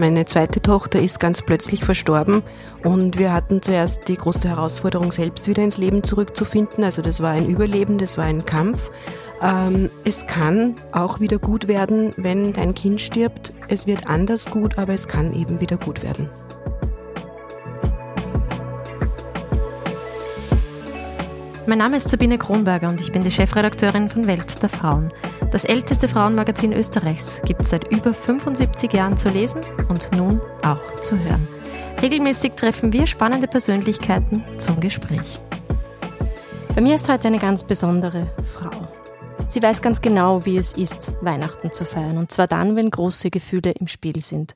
Meine zweite Tochter ist ganz plötzlich verstorben und wir hatten zuerst die große Herausforderung, selbst wieder ins Leben zurückzufinden. Also das war ein Überleben, das war ein Kampf. Ähm, es kann auch wieder gut werden, wenn dein Kind stirbt. Es wird anders gut, aber es kann eben wieder gut werden. Mein Name ist Sabine Kronberger und ich bin die Chefredakteurin von Welt der Frauen. Das älteste Frauenmagazin Österreichs gibt es seit über 75 Jahren zu lesen und nun auch zu hören. Regelmäßig treffen wir spannende Persönlichkeiten zum Gespräch. Bei mir ist heute eine ganz besondere Frau. Sie weiß ganz genau, wie es ist, Weihnachten zu feiern. Und zwar dann, wenn große Gefühle im Spiel sind.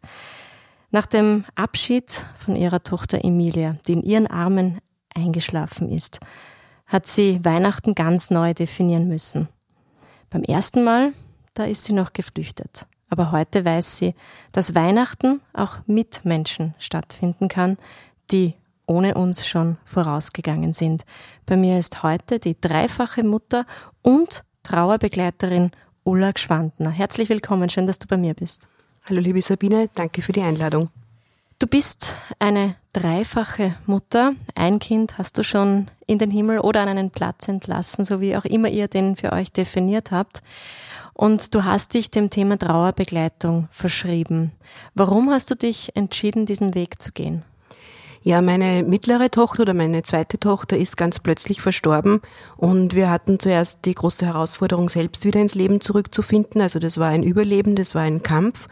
Nach dem Abschied von ihrer Tochter Emilia, die in ihren Armen eingeschlafen ist, hat sie Weihnachten ganz neu definieren müssen. Beim ersten Mal, da ist sie noch geflüchtet. Aber heute weiß sie, dass Weihnachten auch mit Menschen stattfinden kann, die ohne uns schon vorausgegangen sind. Bei mir ist heute die dreifache Mutter und Trauerbegleiterin Ulla Gschwandner. Herzlich willkommen, schön, dass du bei mir bist. Hallo liebe Sabine, danke für die Einladung. Du bist eine dreifache Mutter. Ein Kind hast du schon in den Himmel oder an einen Platz entlassen, so wie auch immer ihr den für euch definiert habt. Und du hast dich dem Thema Trauerbegleitung verschrieben. Warum hast du dich entschieden, diesen Weg zu gehen? Ja, meine mittlere Tochter oder meine zweite Tochter ist ganz plötzlich verstorben und wir hatten zuerst die große Herausforderung, selbst wieder ins Leben zurückzufinden. Also das war ein Überleben, das war ein Kampf.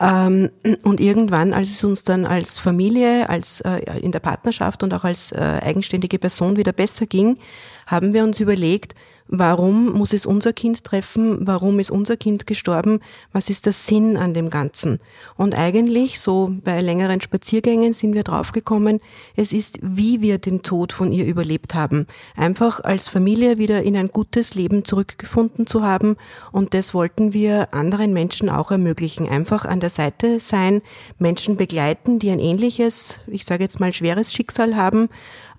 Ähm, und irgendwann, als es uns dann als Familie, als äh, in der Partnerschaft und auch als äh, eigenständige Person wieder besser ging, haben wir uns überlegt, Warum muss es unser Kind treffen? Warum ist unser Kind gestorben? Was ist der Sinn an dem Ganzen? Und eigentlich, so bei längeren Spaziergängen sind wir draufgekommen, es ist, wie wir den Tod von ihr überlebt haben. Einfach als Familie wieder in ein gutes Leben zurückgefunden zu haben. Und das wollten wir anderen Menschen auch ermöglichen. Einfach an der Seite sein, Menschen begleiten, die ein ähnliches, ich sage jetzt mal schweres Schicksal haben,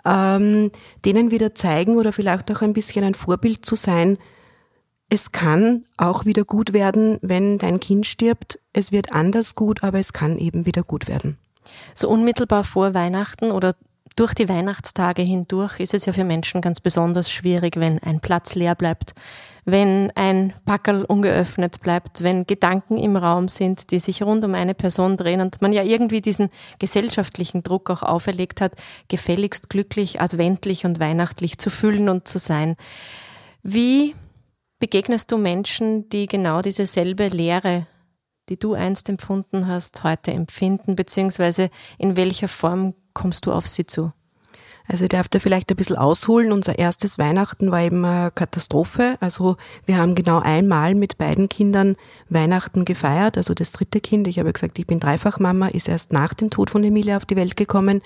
ähm, denen wieder zeigen oder vielleicht auch ein bisschen ein Vorbild zu sein, es kann auch wieder gut werden, wenn dein Kind stirbt. Es wird anders gut, aber es kann eben wieder gut werden. So unmittelbar vor Weihnachten oder durch die Weihnachtstage hindurch ist es ja für Menschen ganz besonders schwierig, wenn ein Platz leer bleibt, wenn ein Packerl ungeöffnet bleibt, wenn Gedanken im Raum sind, die sich rund um eine Person drehen und man ja irgendwie diesen gesellschaftlichen Druck auch auferlegt hat, gefälligst glücklich, adventlich und weihnachtlich zu fühlen und zu sein. Wie begegnest du Menschen, die genau diese selbe Leere, die du einst empfunden hast, heute empfinden, beziehungsweise in welcher Form kommst du auf sie zu? Also ich darf da vielleicht ein bisschen ausholen. Unser erstes Weihnachten war eben eine Katastrophe. Also wir haben genau einmal mit beiden Kindern Weihnachten gefeiert. Also das dritte Kind, ich habe gesagt, ich bin Dreifachmama, ist erst nach dem Tod von Emilia auf die Welt gekommen.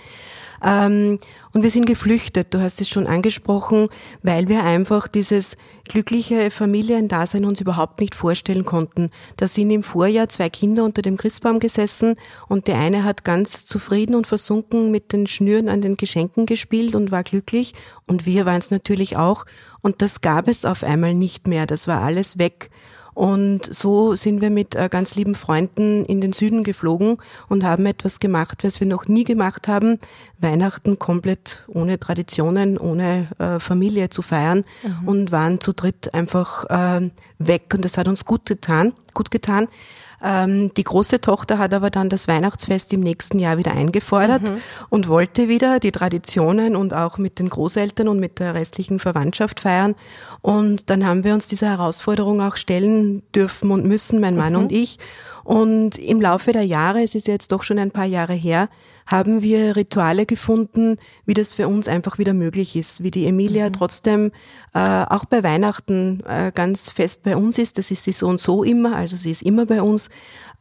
Ähm, und wir sind geflüchtet, du hast es schon angesprochen, weil wir einfach dieses glückliche Familiendasein uns überhaupt nicht vorstellen konnten. Da sind im Vorjahr zwei Kinder unter dem Christbaum gesessen und der eine hat ganz zufrieden und versunken mit den Schnüren an den Geschenken gespielt und war glücklich und wir waren es natürlich auch und das gab es auf einmal nicht mehr, das war alles weg. Und so sind wir mit äh, ganz lieben Freunden in den Süden geflogen und haben etwas gemacht, was wir noch nie gemacht haben. Weihnachten komplett ohne Traditionen, ohne äh, Familie zu feiern mhm. und waren zu dritt einfach äh, weg. Und das hat uns gut getan, gut getan. Ähm, die große Tochter hat aber dann das Weihnachtsfest im nächsten Jahr wieder eingefordert mhm. und wollte wieder die Traditionen und auch mit den Großeltern und mit der restlichen Verwandtschaft feiern. Und dann haben wir uns dieser Herausforderung auch stellen dürfen und müssen, mein Mann mhm. und ich. Und im Laufe der Jahre, es ist jetzt doch schon ein paar Jahre her, haben wir Rituale gefunden, wie das für uns einfach wieder möglich ist, wie die Emilia mhm. trotzdem äh, auch bei Weihnachten äh, ganz fest bei uns ist. Das ist sie so und so immer, also sie ist immer bei uns.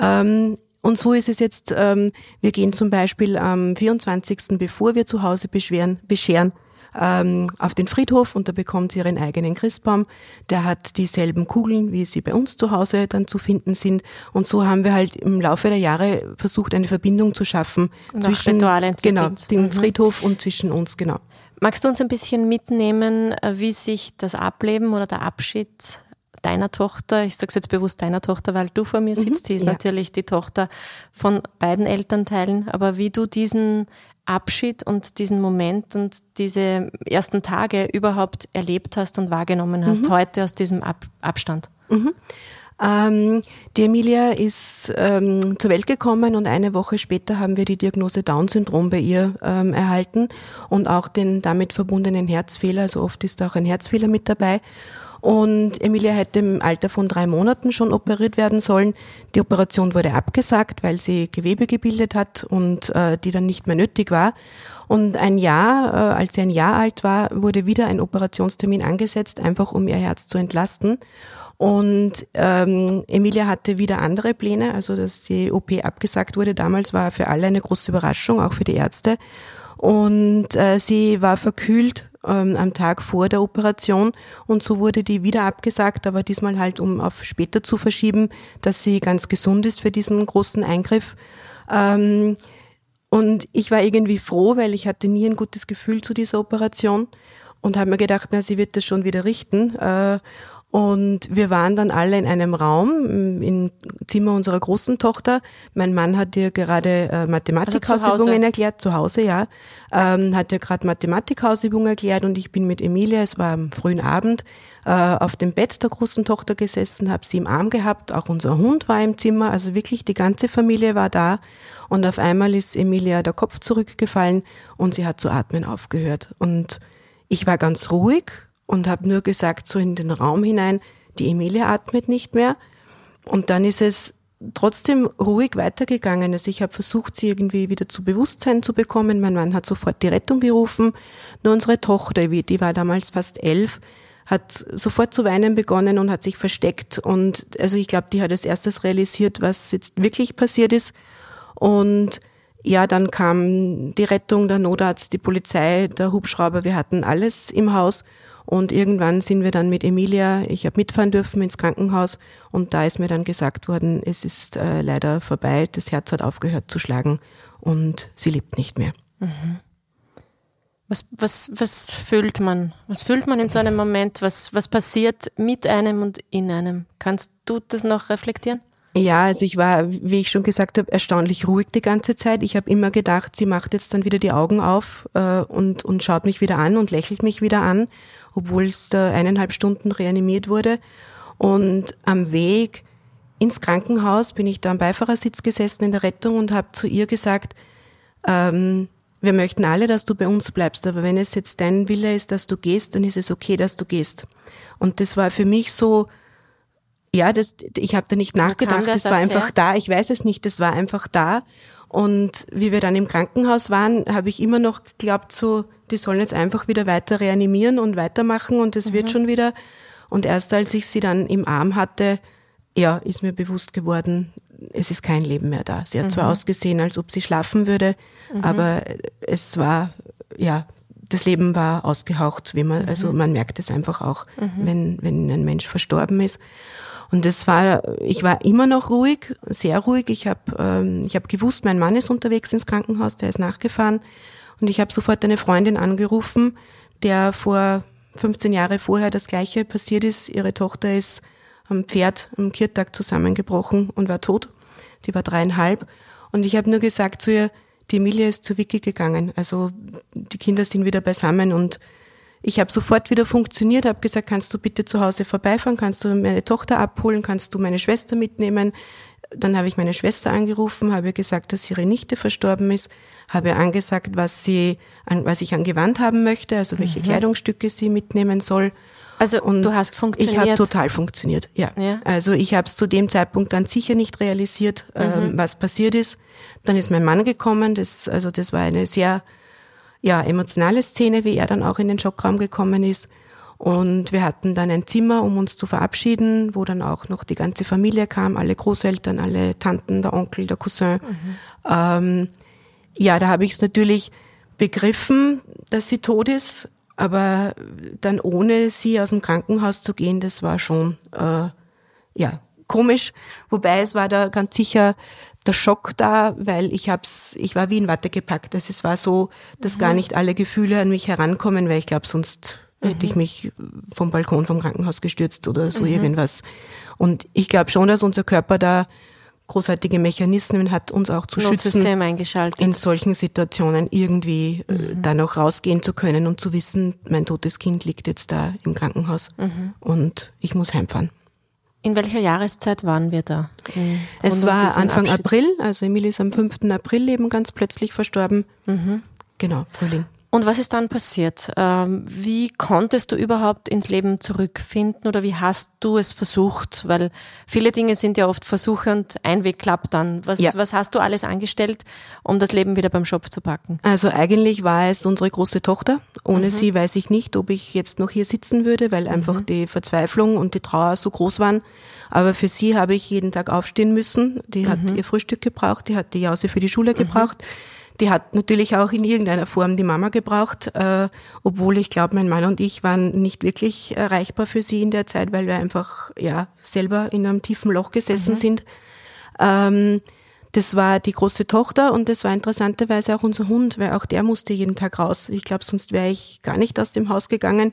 Ähm, und so ist es jetzt, ähm, wir gehen zum Beispiel am 24., bevor wir zu Hause beschweren, bescheren, ähm, auf den Friedhof und da bekommt sie ihren eigenen Christbaum. Der hat dieselben Kugeln, wie sie bei uns zu Hause dann zu finden sind. Und so haben wir halt im Laufe der Jahre versucht, eine Verbindung zu schaffen und zwischen genau, dem mhm. Friedhof und zwischen uns, genau. Magst du uns ein bisschen mitnehmen, äh, wie sich das Ableben oder der Abschied deiner Tochter, ich sage jetzt bewusst deiner Tochter, weil du vor mir mhm, sitzt, mhm, die ist ja. natürlich die Tochter von beiden Elternteilen, aber wie du diesen Abschied und diesen Moment und diese ersten Tage überhaupt erlebt hast und wahrgenommen hast, mhm. heute aus diesem Ab Abstand. Mhm. Ähm, die Emilia ist ähm, zur Welt gekommen und eine Woche später haben wir die Diagnose Down-Syndrom bei ihr ähm, erhalten und auch den damit verbundenen Herzfehler. Also oft ist auch ein Herzfehler mit dabei. Und Emilia hätte im Alter von drei Monaten schon operiert werden sollen. Die Operation wurde abgesagt, weil sie Gewebe gebildet hat und äh, die dann nicht mehr nötig war. Und ein Jahr, äh, als sie ein Jahr alt war, wurde wieder ein Operationstermin angesetzt, einfach um ihr Herz zu entlasten. Und ähm, Emilia hatte wieder andere Pläne, also dass die OP abgesagt wurde. Damals war für alle eine große Überraschung, auch für die Ärzte. Und äh, sie war verkühlt ähm, am Tag vor der Operation und so wurde die wieder abgesagt, aber diesmal halt um auf später zu verschieben, dass sie ganz gesund ist für diesen großen Eingriff. Ähm, und ich war irgendwie froh, weil ich hatte nie ein gutes Gefühl zu dieser Operation und habe mir gedacht, na, sie wird das schon wieder richten. Äh, und wir waren dann alle in einem Raum im Zimmer unserer großen Tochter. Mein Mann hat ihr gerade äh, Mathematikhausübungen also erklärt, zu Hause, ja. Ähm, hat ihr gerade Mathematikhausübungen erklärt und ich bin mit Emilia, es war am frühen Abend, äh, auf dem Bett der großen Tochter gesessen, habe sie im Arm gehabt, auch unser Hund war im Zimmer, also wirklich die ganze Familie war da. Und auf einmal ist Emilia der Kopf zurückgefallen und sie hat zu atmen aufgehört. Und ich war ganz ruhig und habe nur gesagt, so in den Raum hinein, die Emilie atmet nicht mehr. Und dann ist es trotzdem ruhig weitergegangen. Also ich habe versucht, sie irgendwie wieder zu Bewusstsein zu bekommen. Mein Mann hat sofort die Rettung gerufen. Nur unsere Tochter, die war damals fast elf, hat sofort zu weinen begonnen und hat sich versteckt. Und also ich glaube, die hat als erstes realisiert, was jetzt wirklich passiert ist. Und ja, dann kam die Rettung, der Notarzt, die Polizei, der Hubschrauber. Wir hatten alles im Haus. Und irgendwann sind wir dann mit Emilia, ich habe mitfahren dürfen ins Krankenhaus und da ist mir dann gesagt worden, es ist äh, leider vorbei, das Herz hat aufgehört zu schlagen und sie lebt nicht mehr. Mhm. Was, was, was fühlt man? Was fühlt man in so einem Moment? Was, was passiert mit einem und in einem? Kannst du das noch reflektieren? Ja, also ich war, wie ich schon gesagt habe, erstaunlich ruhig die ganze Zeit. Ich habe immer gedacht, sie macht jetzt dann wieder die Augen auf äh, und, und schaut mich wieder an und lächelt mich wieder an obwohl es da eineinhalb Stunden reanimiert wurde. Und am Weg ins Krankenhaus bin ich da am Beifahrersitz gesessen in der Rettung und habe zu ihr gesagt, ähm, wir möchten alle, dass du bei uns bleibst, aber wenn es jetzt dein Wille ist, dass du gehst, dann ist es okay, dass du gehst. Und das war für mich so, ja, das, ich habe da nicht nachgedacht, das, das war einfach her? da, ich weiß es nicht, das war einfach da. Und wie wir dann im Krankenhaus waren, habe ich immer noch geglaubt, so, die sollen jetzt einfach wieder weiter reanimieren und weitermachen und es mhm. wird schon wieder. Und erst als ich sie dann im Arm hatte, ja, ist mir bewusst geworden, es ist kein Leben mehr da. Sie hat mhm. zwar ausgesehen, als ob sie schlafen würde, mhm. aber es war, ja, das Leben war ausgehaucht, wie man, also mhm. man merkt es einfach auch, mhm. wenn, wenn ein Mensch verstorben ist. Und es war, ich war immer noch ruhig, sehr ruhig. Ich habe ähm, ich hab gewusst, mein Mann ist unterwegs ins Krankenhaus, der ist nachgefahren. Und ich habe sofort eine Freundin angerufen, der vor 15 Jahre vorher das Gleiche passiert ist. Ihre Tochter ist am Pferd am Kirtag zusammengebrochen und war tot. Die war dreieinhalb. Und ich habe nur gesagt zu ihr, die Emilia ist zu Vicky gegangen. Also die Kinder sind wieder beisammen und ich habe sofort wieder funktioniert, habe gesagt, kannst du bitte zu Hause vorbeifahren, kannst du meine Tochter abholen, kannst du meine Schwester mitnehmen. Dann habe ich meine Schwester angerufen, habe gesagt, dass ihre Nichte verstorben ist, habe angesagt, was sie, an, was ich an Gewand haben möchte, also welche mhm. Kleidungsstücke sie mitnehmen soll. Also und du hast funktioniert. Ich habe total funktioniert, ja. ja. Also ich habe es zu dem Zeitpunkt ganz sicher nicht realisiert, mhm. ähm, was passiert ist. Dann ist mein Mann gekommen, das, also das war eine sehr ja, emotionale Szene, wie er dann auch in den Schockraum gekommen ist. Und wir hatten dann ein Zimmer, um uns zu verabschieden, wo dann auch noch die ganze Familie kam, alle Großeltern, alle Tanten, der Onkel, der Cousin. Mhm. Ähm, ja, da habe ich es natürlich begriffen, dass sie tot ist, aber dann ohne sie aus dem Krankenhaus zu gehen, das war schon äh, ja komisch. Wobei es war da ganz sicher der Schock da, weil ich hab's, ich war wie in Watte gepackt. Also es war so, dass mhm. gar nicht alle Gefühle an mich herankommen, weil ich glaube, sonst hätte ich mich vom Balkon vom Krankenhaus gestürzt oder so irgendwas. Und ich glaube schon, dass unser Körper da großartige Mechanismen hat, uns auch zu schützen, eingeschaltet. in solchen Situationen irgendwie äh, da noch rausgehen zu können und zu wissen, mein totes Kind liegt jetzt da im Krankenhaus und ich muss heimfahren. In welcher Jahreszeit waren wir da? Es war Anfang Abschied? April, also Emilie ist am 5. April eben ganz plötzlich verstorben. Genau, Frühling. Und was ist dann passiert? Ähm, wie konntest du überhaupt ins Leben zurückfinden oder wie hast du es versucht? Weil viele Dinge sind ja oft Versuche und ein Weg klappt dann. Was, Ja. was hast du alles angestellt, um das Leben wieder beim Schopf zu packen? Also eigentlich war es unsere große Tochter. Ohne sie weiß ich nicht, ob ich jetzt noch hier sitzen würde, weil einfach die Verzweiflung und die Trauer so groß waren. Aber für sie habe ich jeden Tag aufstehen müssen. Die hat ihr Frühstück gebraucht, die hat die Jause für die Schule gebraucht. Die hat natürlich auch in irgendeiner Form die Mama gebraucht, äh, obwohl ich glaube, mein Mann und ich waren nicht wirklich erreichbar für sie in der Zeit, weil wir einfach ja selber in einem tiefen Loch gesessen sind. Ähm, das war die große Tochter und das war interessanterweise auch unser Hund, weil auch der musste jeden Tag raus. Ich glaube, sonst wäre ich gar nicht aus dem Haus gegangen.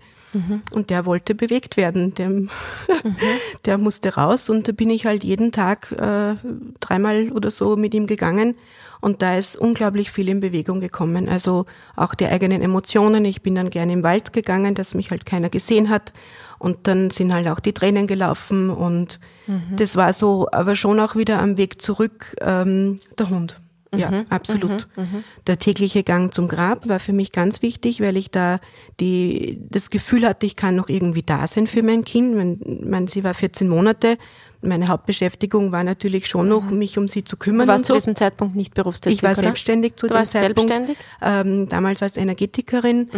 Und der wollte bewegt werden. Der, der musste raus und da bin ich halt jeden Tag äh, dreimal oder so mit ihm gegangen. Und da ist unglaublich viel in Bewegung gekommen. Also auch die eigenen Emotionen. Ich bin dann gerne im Wald gegangen, dass mich halt keiner gesehen hat. Und dann sind halt auch die Tränen gelaufen und das war so, aber schon auch wieder am Weg zurück ähm, der Hund. Ja, absolut. Der tägliche Gang zum Grab war für mich ganz wichtig, weil ich da die, das Gefühl hatte, ich kann noch irgendwie da sein für mein Kind. Mein, mein, sie war 14 Monate. Meine Hauptbeschäftigung war natürlich schon noch, mich um sie zu kümmern. Du warst so. zu diesem Zeitpunkt nicht berufstätig, Ich war oder? selbstständig zu Du dem warst Zeitpunkt. selbstständig? Ähm, damals als Energetikerin.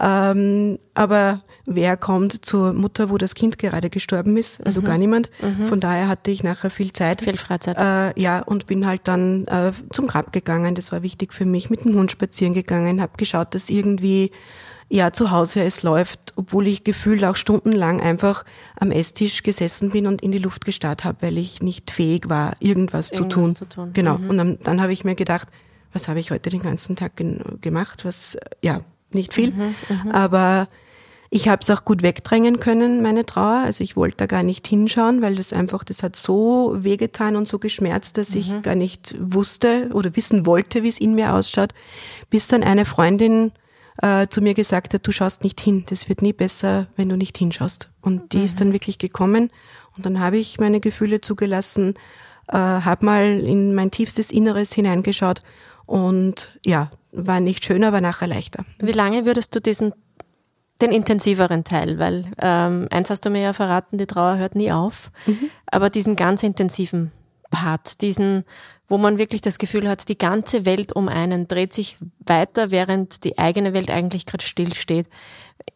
Ähm, aber wer kommt zur Mutter, wo das Kind gerade gestorben ist? Also gar niemand. Von daher hatte ich nachher viel Zeit. Viel Freizeit. Äh, ja, und bin halt dann äh, zum Grab gegangen. Das war wichtig für mich. Mit dem Hund spazieren gegangen, habe geschaut, dass irgendwie ja zu Hause es läuft, obwohl ich gefühlt auch stundenlang einfach am Esstisch gesessen bin und in die Luft gestarrt habe, weil ich nicht fähig war, irgendwas, zu, Irgendwas tun. zu tun. Genau. Und dann, dann habe ich mir gedacht, was habe ich heute den ganzen Tag gemacht? Was, ja, nicht viel. Aber ich habe es auch gut wegdrängen können, meine Trauer. Also ich wollte da gar nicht hinschauen, weil das einfach, das hat so wehgetan und so geschmerzt, dass ich gar nicht wusste oder wissen wollte, wie es in mir ausschaut, bis dann eine Freundin äh, zu mir gesagt hat, du schaust nicht hin, das wird nie besser, wenn du nicht hinschaust. Und die ist dann wirklich gekommen und dann habe ich meine Gefühle zugelassen, äh, habe mal in mein tiefstes Inneres hineingeschaut und ja, war nicht schöner, war nachher leichter. Wie lange würdest du diesen, den intensiveren Teil, weil ähm, eins hast du mir ja verraten, die Trauer hört nie auf, aber diesen ganz intensiven Part, diesen, wo man wirklich das Gefühl hat, die ganze Welt um einen dreht sich weiter, während die eigene Welt eigentlich gerade still steht.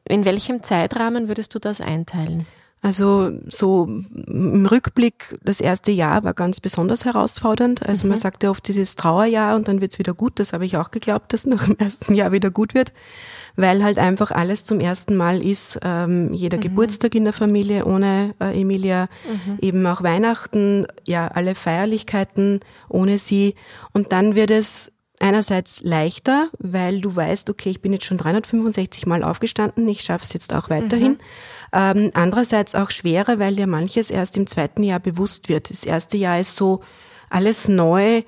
In welchem Zeitrahmen würdest du das einteilen? Also so im Rückblick, das erste Jahr war ganz besonders herausfordernd. Also man sagt ja oft dieses Trauerjahr und dann wird's wieder gut. Das habe ich auch geglaubt, dass nach dem ersten Jahr wieder gut wird, weil halt einfach alles zum ersten Mal ist. Ähm, jeder Geburtstag in der Familie ohne äh, Emilia, eben auch Weihnachten, ja alle Feierlichkeiten ohne sie. Und dann wird es einerseits leichter, weil du weißt, okay, ich bin jetzt schon 365 Mal aufgestanden, ich schaffe es jetzt auch weiterhin. Ähm, andererseits auch schwerer, weil dir manches erst im zweiten Jahr bewusst wird. Das erste Jahr ist so alles neu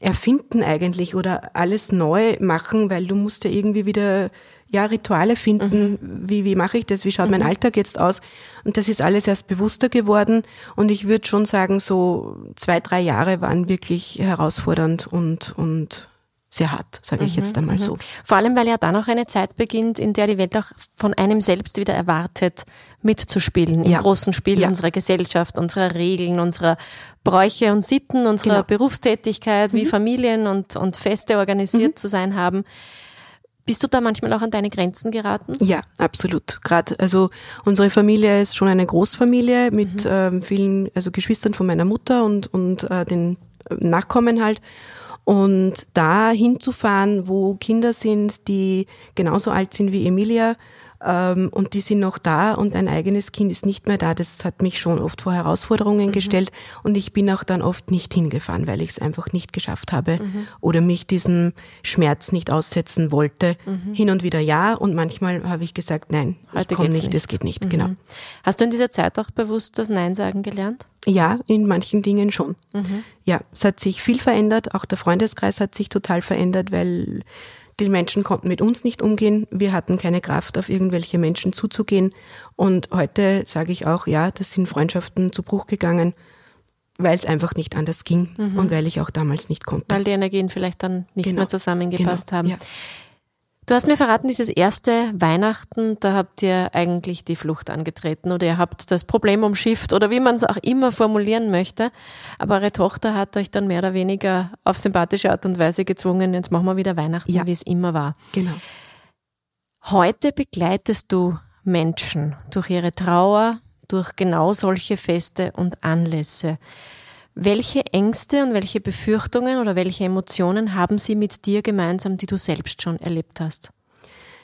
erfinden eigentlich oder alles neu machen, weil du musst ja irgendwie wieder ja Rituale finden. Wie wie mache ich das? Wie schaut mein Alltag jetzt aus? Und das ist alles erst bewusster geworden. Und ich würde schon sagen, so zwei drei Jahre waren wirklich herausfordernd und und sehr hart, sage ich jetzt einmal so. Vor allem, weil ja dann auch eine Zeit beginnt, in der die Welt auch von einem selbst wieder erwartet, mitzuspielen im Ja. großen Spiel Ja. unserer Gesellschaft, unserer Regeln, unserer Bräuche und Sitten, unserer Genau. Berufstätigkeit, wie Familien und, und Feste organisiert zu sein haben. Bist du da manchmal auch an deine Grenzen geraten? Ja, absolut. Gerade, also unsere Familie ist schon eine Großfamilie mit ähm, vielen, also Geschwistern von meiner Mutter und und äh, den Nachkommen halt. Und da hinzufahren, wo Kinder sind, die genauso alt sind wie Emilia, ähm, und die sind noch da und ein eigenes Kind ist nicht mehr da. Das hat mich schon oft vor Herausforderungen mhm. gestellt und ich bin auch dann oft nicht hingefahren, weil ich es einfach nicht geschafft habe mhm. oder mich diesem Schmerz nicht aussetzen wollte. Mhm. Hin und wieder ja und manchmal habe ich gesagt, nein, Heute ich komme nicht, das geht nicht. Genau. Mhm. Hast du in dieser Zeit auch bewusst das Nein sagen gelernt? Ja, in manchen Dingen schon. Mhm. Ja, es hat sich viel verändert. Auch der Freundeskreis hat sich total verändert, weil die Menschen konnten mit uns nicht umgehen. Wir hatten keine Kraft, auf irgendwelche Menschen zuzugehen. Und heute sage ich auch, ja, das sind Freundschaften zu Bruch gegangen, weil es einfach nicht anders ging mhm. und weil ich auch damals nicht konnte. Weil die Energien vielleicht dann nicht genau. mehr zusammengepasst genau. haben. Ja. Du hast mir verraten, dieses erste Weihnachten, da habt ihr eigentlich die Flucht angetreten oder ihr habt das Problem umschifft oder wie man es auch immer formulieren möchte. Aber eure Tochter hat euch dann mehr oder weniger auf sympathische Art und Weise gezwungen, jetzt machen wir wieder Weihnachten, ja. wie es immer war. Genau. Heute begleitest du Menschen durch ihre Trauer, durch genau solche Feste und Anlässe. Welche Ängste und welche Befürchtungen oder welche Emotionen haben sie mit dir gemeinsam, die du selbst schon erlebt hast?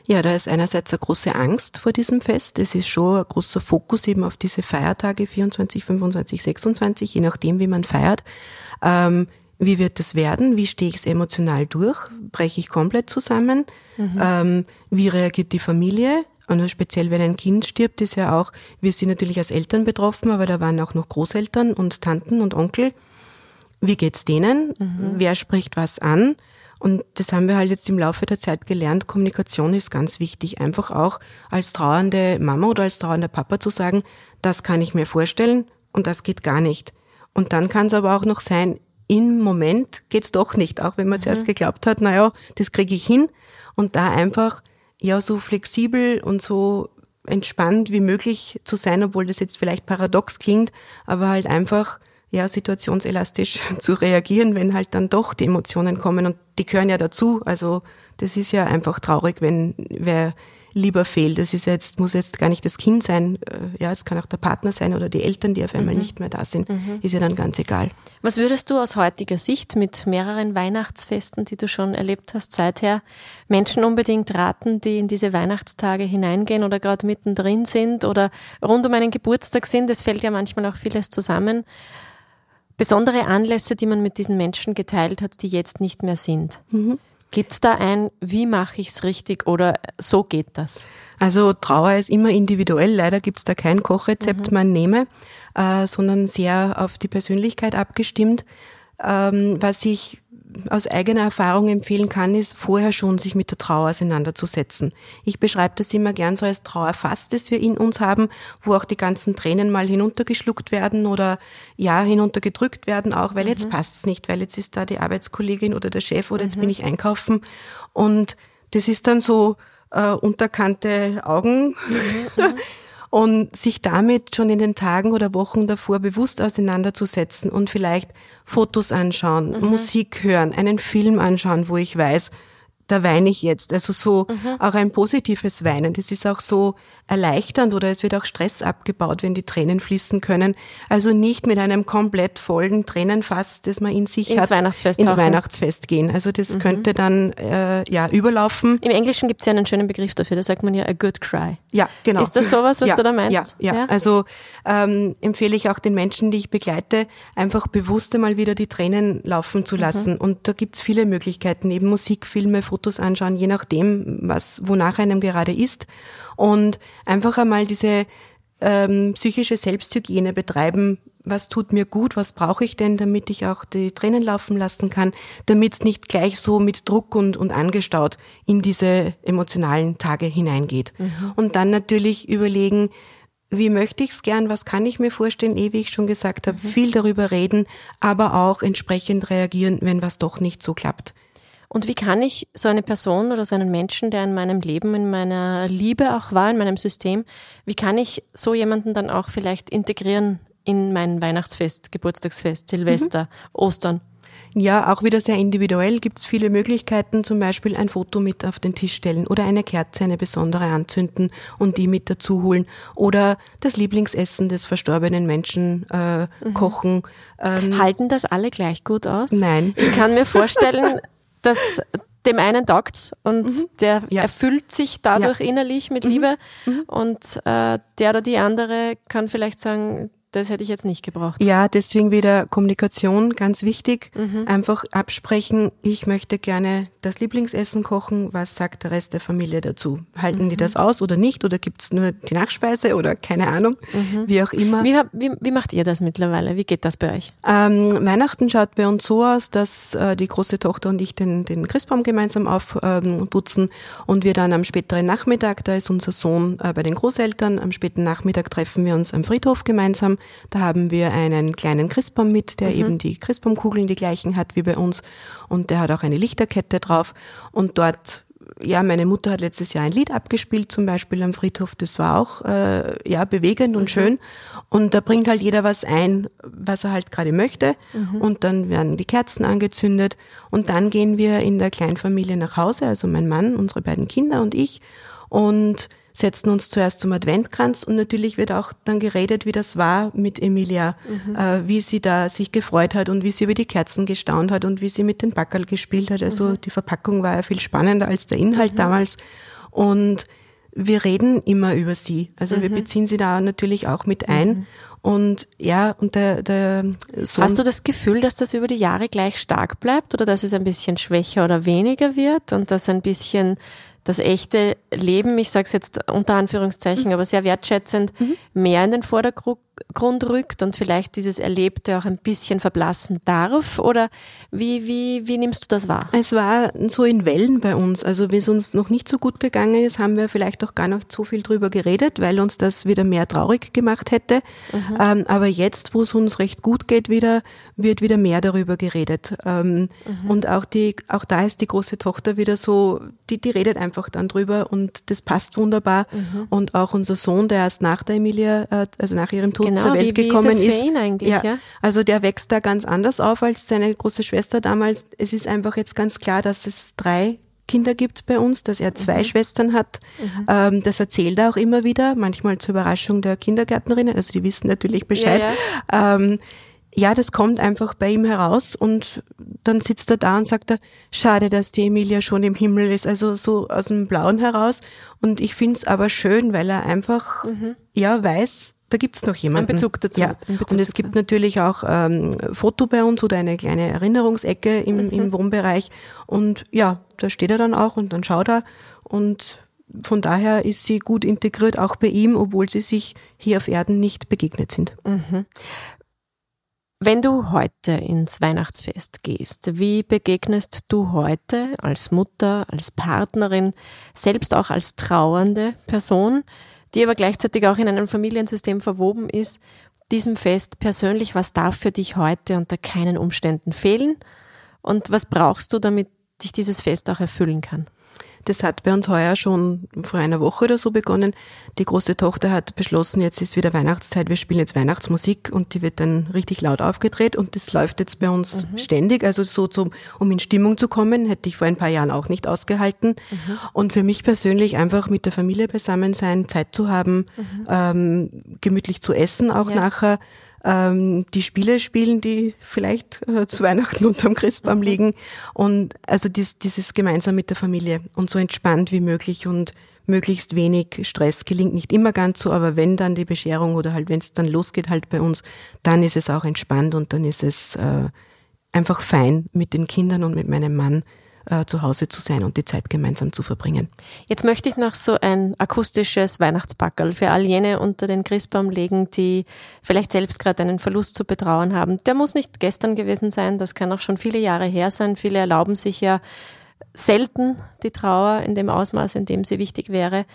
Ja, da ist einerseits eine große Angst vor diesem Fest. Es ist schon ein großer Fokus eben auf diese Feiertage 24, 25, 26, je nachdem, wie man feiert. Ähm, wie wird das werden? Wie stehe ich es emotional durch? Breche ich komplett zusammen? Mhm. Ähm, wie reagiert die Familie? Und speziell, wenn ein Kind stirbt, ist ja auch, wir sind natürlich als Eltern betroffen, aber da waren auch noch Großeltern und Tanten und Onkel. Wie geht's denen? Mhm. Wer spricht was an? Und das haben wir halt jetzt im Laufe der Zeit gelernt. Kommunikation ist ganz wichtig. Einfach auch als trauernde Mama oder als trauernder Papa zu sagen, das kann ich mir vorstellen und das geht gar nicht. Und dann kann es aber auch noch sein, im Moment geht's doch nicht, auch wenn man mhm. zuerst geglaubt hat, naja, das kriege ich hin. Und da einfach ja so flexibel und so entspannt wie möglich zu sein, obwohl das jetzt vielleicht paradox klingt, aber halt einfach ja situationselastisch zu reagieren, wenn halt dann doch die Emotionen kommen und die gehören ja dazu. Also das ist ja einfach traurig, wenn wer lieber fehlt. Das ist jetzt, muss jetzt gar nicht das Kind sein, äh, ja, es kann auch der Partner sein oder die Eltern, die auf einmal mhm. nicht mehr da sind, mhm. ist ja dann ganz egal. Was würdest du aus heutiger Sicht mit mehreren Weihnachtsfesten, die du schon erlebt hast seither, Menschen unbedingt raten, die in diese Weihnachtstage hineingehen oder gerade mittendrin sind oder rund um einen Geburtstag sind? Es fällt ja manchmal auch vieles zusammen. Besondere Anlässe, die man mit diesen Menschen geteilt hat, die jetzt nicht mehr sind. Mhm. Gibt es da ein, wie mache ich es richtig oder so geht das? Also Trauer ist immer individuell. Leider gibt es da kein Kochrezept, mhm. man nehme, äh, sondern sehr auf die Persönlichkeit abgestimmt. Ähm, was ich aus eigener Erfahrung empfehlen kann, ist vorher schon sich mit der Trauer auseinanderzusetzen. Ich beschreibe das immer gern so als Trauerfass, das wir in uns haben, wo auch die ganzen Tränen mal hinuntergeschluckt werden oder ja, hinuntergedrückt werden auch, weil mhm. jetzt passt's nicht, weil jetzt ist da die Arbeitskollegin oder der Chef oder jetzt mhm. bin ich einkaufen und das ist dann so äh, unterkannte Augen. Mhm. und sich damit schon in den Tagen oder Wochen davor bewusst auseinanderzusetzen und vielleicht Fotos anschauen, mhm. Musik hören, einen Film anschauen, wo ich weiß, da weine ich jetzt. Also so mhm. auch ein positives Weinen. Das ist auch so erleichternd oder es wird auch Stress abgebaut, wenn die Tränen fließen können. Also nicht mit einem komplett vollen Tränenfass, das man in sich ins hat, Weihnachtsfest ins Weihnachtsfest gehen. Also das mhm. könnte dann äh, ja überlaufen. Im Englischen gibt es ja einen schönen Begriff dafür, da sagt man ja a good cry. Ja, genau. Ist das sowas, was ja, du da meinst? Ja, ja. ja? also ähm, empfehle ich auch den Menschen, die ich begleite, einfach bewusst einmal wieder die Tränen laufen zu lassen. Mhm. Und da gibt's viele Möglichkeiten, eben Musik, Filme, Fotos anschauen, je nachdem, was wonach einem gerade ist und einfach einmal diese ähm, psychische Selbsthygiene betreiben. Was tut mir gut? Was brauche ich denn, damit ich auch die Tränen laufen lassen kann, damit es nicht gleich so mit Druck und, und angestaut in diese emotionalen Tage hineingeht. Mhm. Und dann natürlich überlegen, wie möchte ich es gern, was kann ich mir vorstellen, eh wie ich schon gesagt habe, mhm. viel darüber reden, aber auch entsprechend reagieren, wenn was doch nicht so klappt. Und wie kann ich so eine Person oder so einen Menschen, der in meinem Leben, in meiner Liebe auch war, in meinem System, wie kann ich so jemanden dann auch vielleicht integrieren in mein Weihnachtsfest, Geburtstagsfest, Silvester, mhm. Ostern? Ja, auch wieder sehr individuell gibt es viele Möglichkeiten, zum Beispiel ein Foto mit auf den Tisch stellen oder eine Kerze, eine besondere anzünden und die mit dazu holen oder das Lieblingsessen des verstorbenen Menschen äh, mhm. kochen. Ähm, Halten das alle gleich gut aus? Nein. Ich kann mir vorstellen, dass dem einen taugt's und mhm. der ja. erfüllt sich dadurch ja. innerlich mit Liebe mhm. und äh, der oder die andere kann vielleicht sagen, das hätte ich jetzt nicht gebraucht. Ja, deswegen wieder Kommunikation ganz wichtig. Mhm. Einfach absprechen, ich möchte gerne das Lieblingsessen kochen, was sagt der Rest der Familie dazu? Halten mhm. die das aus oder nicht? Oder gibt's nur die Nachspeise oder keine Ahnung, mhm. wie auch immer. Wie, wie, wie, macht ihr das mittlerweile? Wie geht das bei euch? Ähm, Weihnachten schaut bei uns so aus, dass äh, die große Tochter und ich den, den Christbaum gemeinsam aufputzen ähm, und wir dann am späteren Nachmittag, da ist unser Sohn äh, bei den Großeltern, am späten Nachmittag treffen wir uns am Friedhof gemeinsam da haben wir einen kleinen Christbaum mit, der mhm. eben die Christbaumkugeln die gleichen hat wie bei uns und der hat auch eine Lichterkette drauf und dort ja, meine Mutter hat letztes Jahr ein Lied abgespielt, zum Beispiel am Friedhof. Das war auch äh, ja bewegend und mhm. schön. Und da bringt halt jeder was ein, was er halt gerade möchte. Mhm. Und dann werden die Kerzen angezündet. Und dann gehen wir in der Kleinfamilie nach Hause, also mein Mann, unsere beiden Kinder und ich. Und setzen uns zuerst zum Adventkranz und natürlich wird auch dann geredet, wie das war mit Emilia, mhm. äh, wie sie da sich gefreut hat und wie sie über die Kerzen gestaunt hat und wie sie mit den Backerl gespielt hat. Also mhm. die Verpackung war ja viel spannender als der Inhalt mhm. damals. Und wir reden immer über sie. Also wir mhm. beziehen sie da natürlich auch mit ein. Mhm. Und ja, und der, der Sohn Hast du das Gefühl, dass das über die Jahre gleich stark bleibt oder dass es ein bisschen schwächer oder weniger wird und dass ein bisschen das echte Leben, ich sage es jetzt unter Anführungszeichen, mhm. aber sehr wertschätzend, mhm. mehr in den Vordergrund rückt und vielleicht dieses Erlebte auch ein bisschen verblassen darf? Oder wie, wie, wie nimmst du das wahr? Es war so in Wellen bei uns. Also wie es uns noch nicht so gut gegangen ist, haben wir vielleicht auch gar nicht so viel drüber geredet, weil uns das wieder mehr traurig gemacht hätte. Mhm. Ähm, aber jetzt, wo es uns recht gut geht, wieder, wird wieder mehr darüber geredet. Ähm, mhm. Und auch die, auch da ist die große Tochter wieder so, die, die redet einfach einfach dann drüber und das passt wunderbar. Mhm. Und auch unser Sohn, der erst nach der Emilia, äh, also nach ihrem Tod genau, zur Welt wie, gekommen wie ist. Für ihn eigentlich, ja, ja, Also der wächst da ganz anders auf als seine große Schwester damals. Es ist einfach jetzt ganz klar, dass es drei Kinder gibt bei uns, dass er zwei mhm. Schwestern hat. Mhm. Ähm, das erzählt er auch immer wieder, manchmal zur Überraschung der Kindergärtnerinnen. Also die wissen natürlich Bescheid. Ja, ja. Ähm, ja, das kommt einfach bei ihm heraus und dann sitzt er da und sagt er, schade, dass die Emilia schon im Himmel ist, also so aus dem Blauen heraus. Und ich finde es aber schön, weil er einfach, mhm. ja, weiß, da gibt's noch jemanden. Ein Bezug dazu. Ja. Bezug und es dazu. gibt natürlich auch ähm, Foto bei uns oder eine kleine Erinnerungsecke im, mhm. im Wohnbereich. Und ja, da steht er dann auch und dann schaut er und von daher ist sie gut integriert, auch bei ihm, obwohl sie sich hier auf Erden nicht begegnet sind. Mhm. Wenn du heute ins Weihnachtsfest gehst, wie begegnest du heute als Mutter, als Partnerin, selbst auch als trauernde Person, die aber gleichzeitig auch in einem Familiensystem verwoben ist, diesem Fest persönlich, was darf für dich heute unter keinen Umständen fehlen und was brauchst du, damit dich dieses Fest auch erfüllen kann? Das hat bei uns heuer schon vor einer Woche oder so begonnen. Die große Tochter hat beschlossen, jetzt ist wieder Weihnachtszeit, wir spielen jetzt Weihnachtsmusik und die wird dann richtig laut aufgedreht und das läuft jetzt bei uns mhm. ständig. Also so zum, um in Stimmung zu kommen, hätte ich vor ein paar Jahren auch nicht ausgehalten. Mhm. Und für mich persönlich einfach mit der Familie beisammen sein, Zeit zu haben, mhm. ähm, gemütlich zu essen auch ja. nachher ähm, die Spiele spielen, die vielleicht äh, zu Weihnachten unterm Christbaum liegen. Und also dies, dieses gemeinsam mit der Familie und so entspannt wie möglich und möglichst wenig Stress gelingt nicht immer ganz so, aber wenn dann die Bescherung oder halt wenn es dann losgeht halt bei uns, dann ist es auch entspannt und dann ist es äh, einfach fein mit den Kindern und mit meinem Mann äh, zu Hause zu sein und die Zeit gemeinsam zu verbringen. Jetzt möchte ich noch so ein akustisches Weihnachtspackerl für all jene unter den Christbaum legen, die vielleicht selbst gerade einen Verlust zu betrauern haben. Der muss nicht gestern gewesen sein, das kann auch schon viele Jahre her sein. Viele erlauben sich ja selten die Trauer in dem Ausmaß, in dem sie wichtig wäre.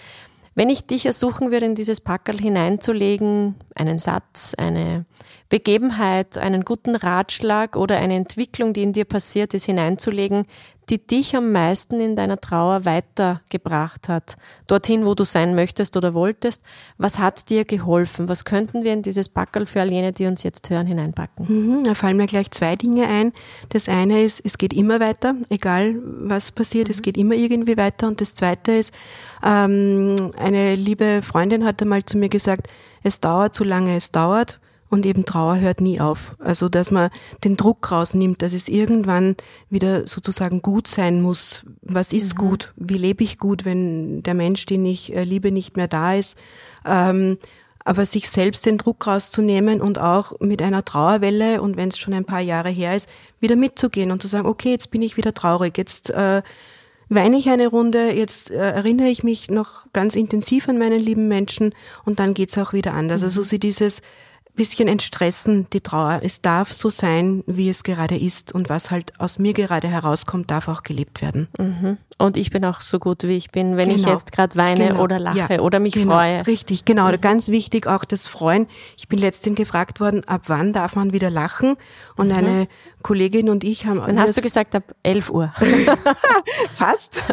Wenn ich dich ersuchen würde, in dieses Packerl hineinzulegen, einen Satz, eine Begebenheit, einen guten Ratschlag oder eine Entwicklung, die in dir passiert ist, hineinzulegen, die dich am meisten in deiner Trauer weitergebracht hat, dorthin, wo du sein möchtest oder wolltest. Was hat dir geholfen? Was könnten wir in dieses Packerl für all jene, die uns jetzt hören, hineinpacken? Mhm, da fallen mir gleich zwei Dinge ein. Das eine ist, es geht immer weiter, egal was passiert, mhm. es geht immer irgendwie weiter. Und das zweite ist, ähm, eine liebe Freundin hat einmal zu mir gesagt, es dauert, so lange es dauert und eben Trauer hört nie auf. Also dass man den Druck rausnimmt, dass es irgendwann wieder sozusagen gut sein muss. Was ist mhm. gut? Wie lebe ich gut, wenn der Mensch, den ich äh, liebe, nicht mehr da ist? Ähm, aber sich selbst den Druck rauszunehmen und auch mit einer Trauerwelle und wenn es schon ein paar Jahre her ist, wieder mitzugehen und zu sagen, okay, jetzt bin ich wieder traurig, jetzt äh, weine ich eine Runde, jetzt äh, erinnere ich mich noch ganz intensiv an meinen lieben Menschen und dann geht's auch wieder anders. Also mhm. Also sie dieses bisschen entstressen, die Trauer. Es darf so sein, wie es gerade ist und was halt aus mir gerade herauskommt, darf auch gelebt werden. Mhm. Und ich bin auch so gut, wie ich bin, wenn genau. ich jetzt gerade weine genau. oder lache ja. oder mich genau. freue. Richtig, genau. Mhm. Ganz wichtig auch das Freuen. Ich bin letztens gefragt worden, ab wann darf man wieder lachen? Und mhm. eine Kollegin und ich haben. Dann hast du gesagt, ab 11 Uhr. Fast.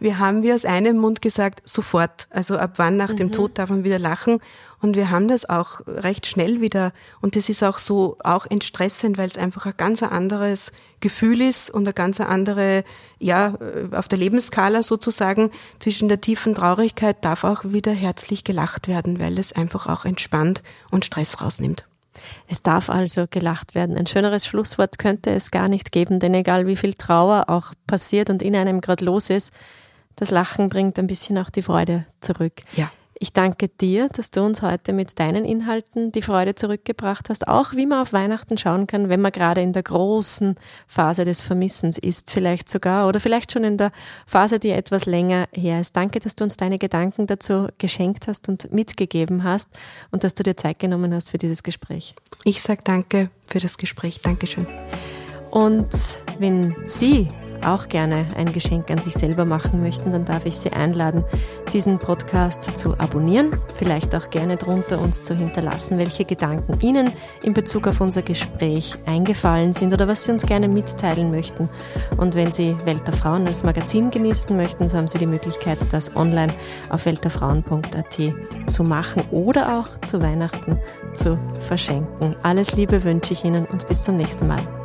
wir haben wir aus einem Mund gesagt, sofort. Also ab wann nach dem mhm. Tod darf man wieder lachen? Und wir haben das auch recht schnell wieder. Und das ist auch so, auch entstressend, weil es einfach ein ganz anderes Gefühl ist und eine ganz andere, ja, auf der Lebensskala sozusagen zwischen der tiefen Traurigkeit darf auch wieder herzlich gelacht werden, weil es einfach auch entspannt und Stress rausnimmt. Es darf also gelacht werden. Ein schöneres Schlusswort könnte es gar nicht geben, denn egal wie viel Trauer auch passiert und in einem gerade los ist, das Lachen bringt ein bisschen auch die Freude zurück. Ja. Ich danke dir, dass du uns heute mit deinen Inhalten die Freude zurückgebracht hast, auch wie man auf Weihnachten schauen kann, wenn man gerade in der großen Phase des Vermissens ist, vielleicht sogar oder vielleicht schon in der Phase, die etwas länger her ist. Danke, dass du uns deine Gedanken dazu geschenkt hast und mitgegeben hast und dass du dir Zeit genommen hast für dieses Gespräch. Ich sage danke für das Gespräch. Dankeschön. Und wenn Sie auch gerne ein Geschenk an sich selber machen möchten, dann darf ich Sie einladen, diesen Podcast zu abonnieren, vielleicht auch gerne drunter uns zu hinterlassen, welche Gedanken Ihnen in Bezug auf unser Gespräch eingefallen sind oder was Sie uns gerne mitteilen möchten. Und wenn Sie Welt der Frauen als Magazin genießen möchten, so haben Sie die Möglichkeit, das online auf welterfrauen.at zu machen oder auch zu Weihnachten zu verschenken. Alles Liebe wünsche ich Ihnen und bis zum nächsten Mal.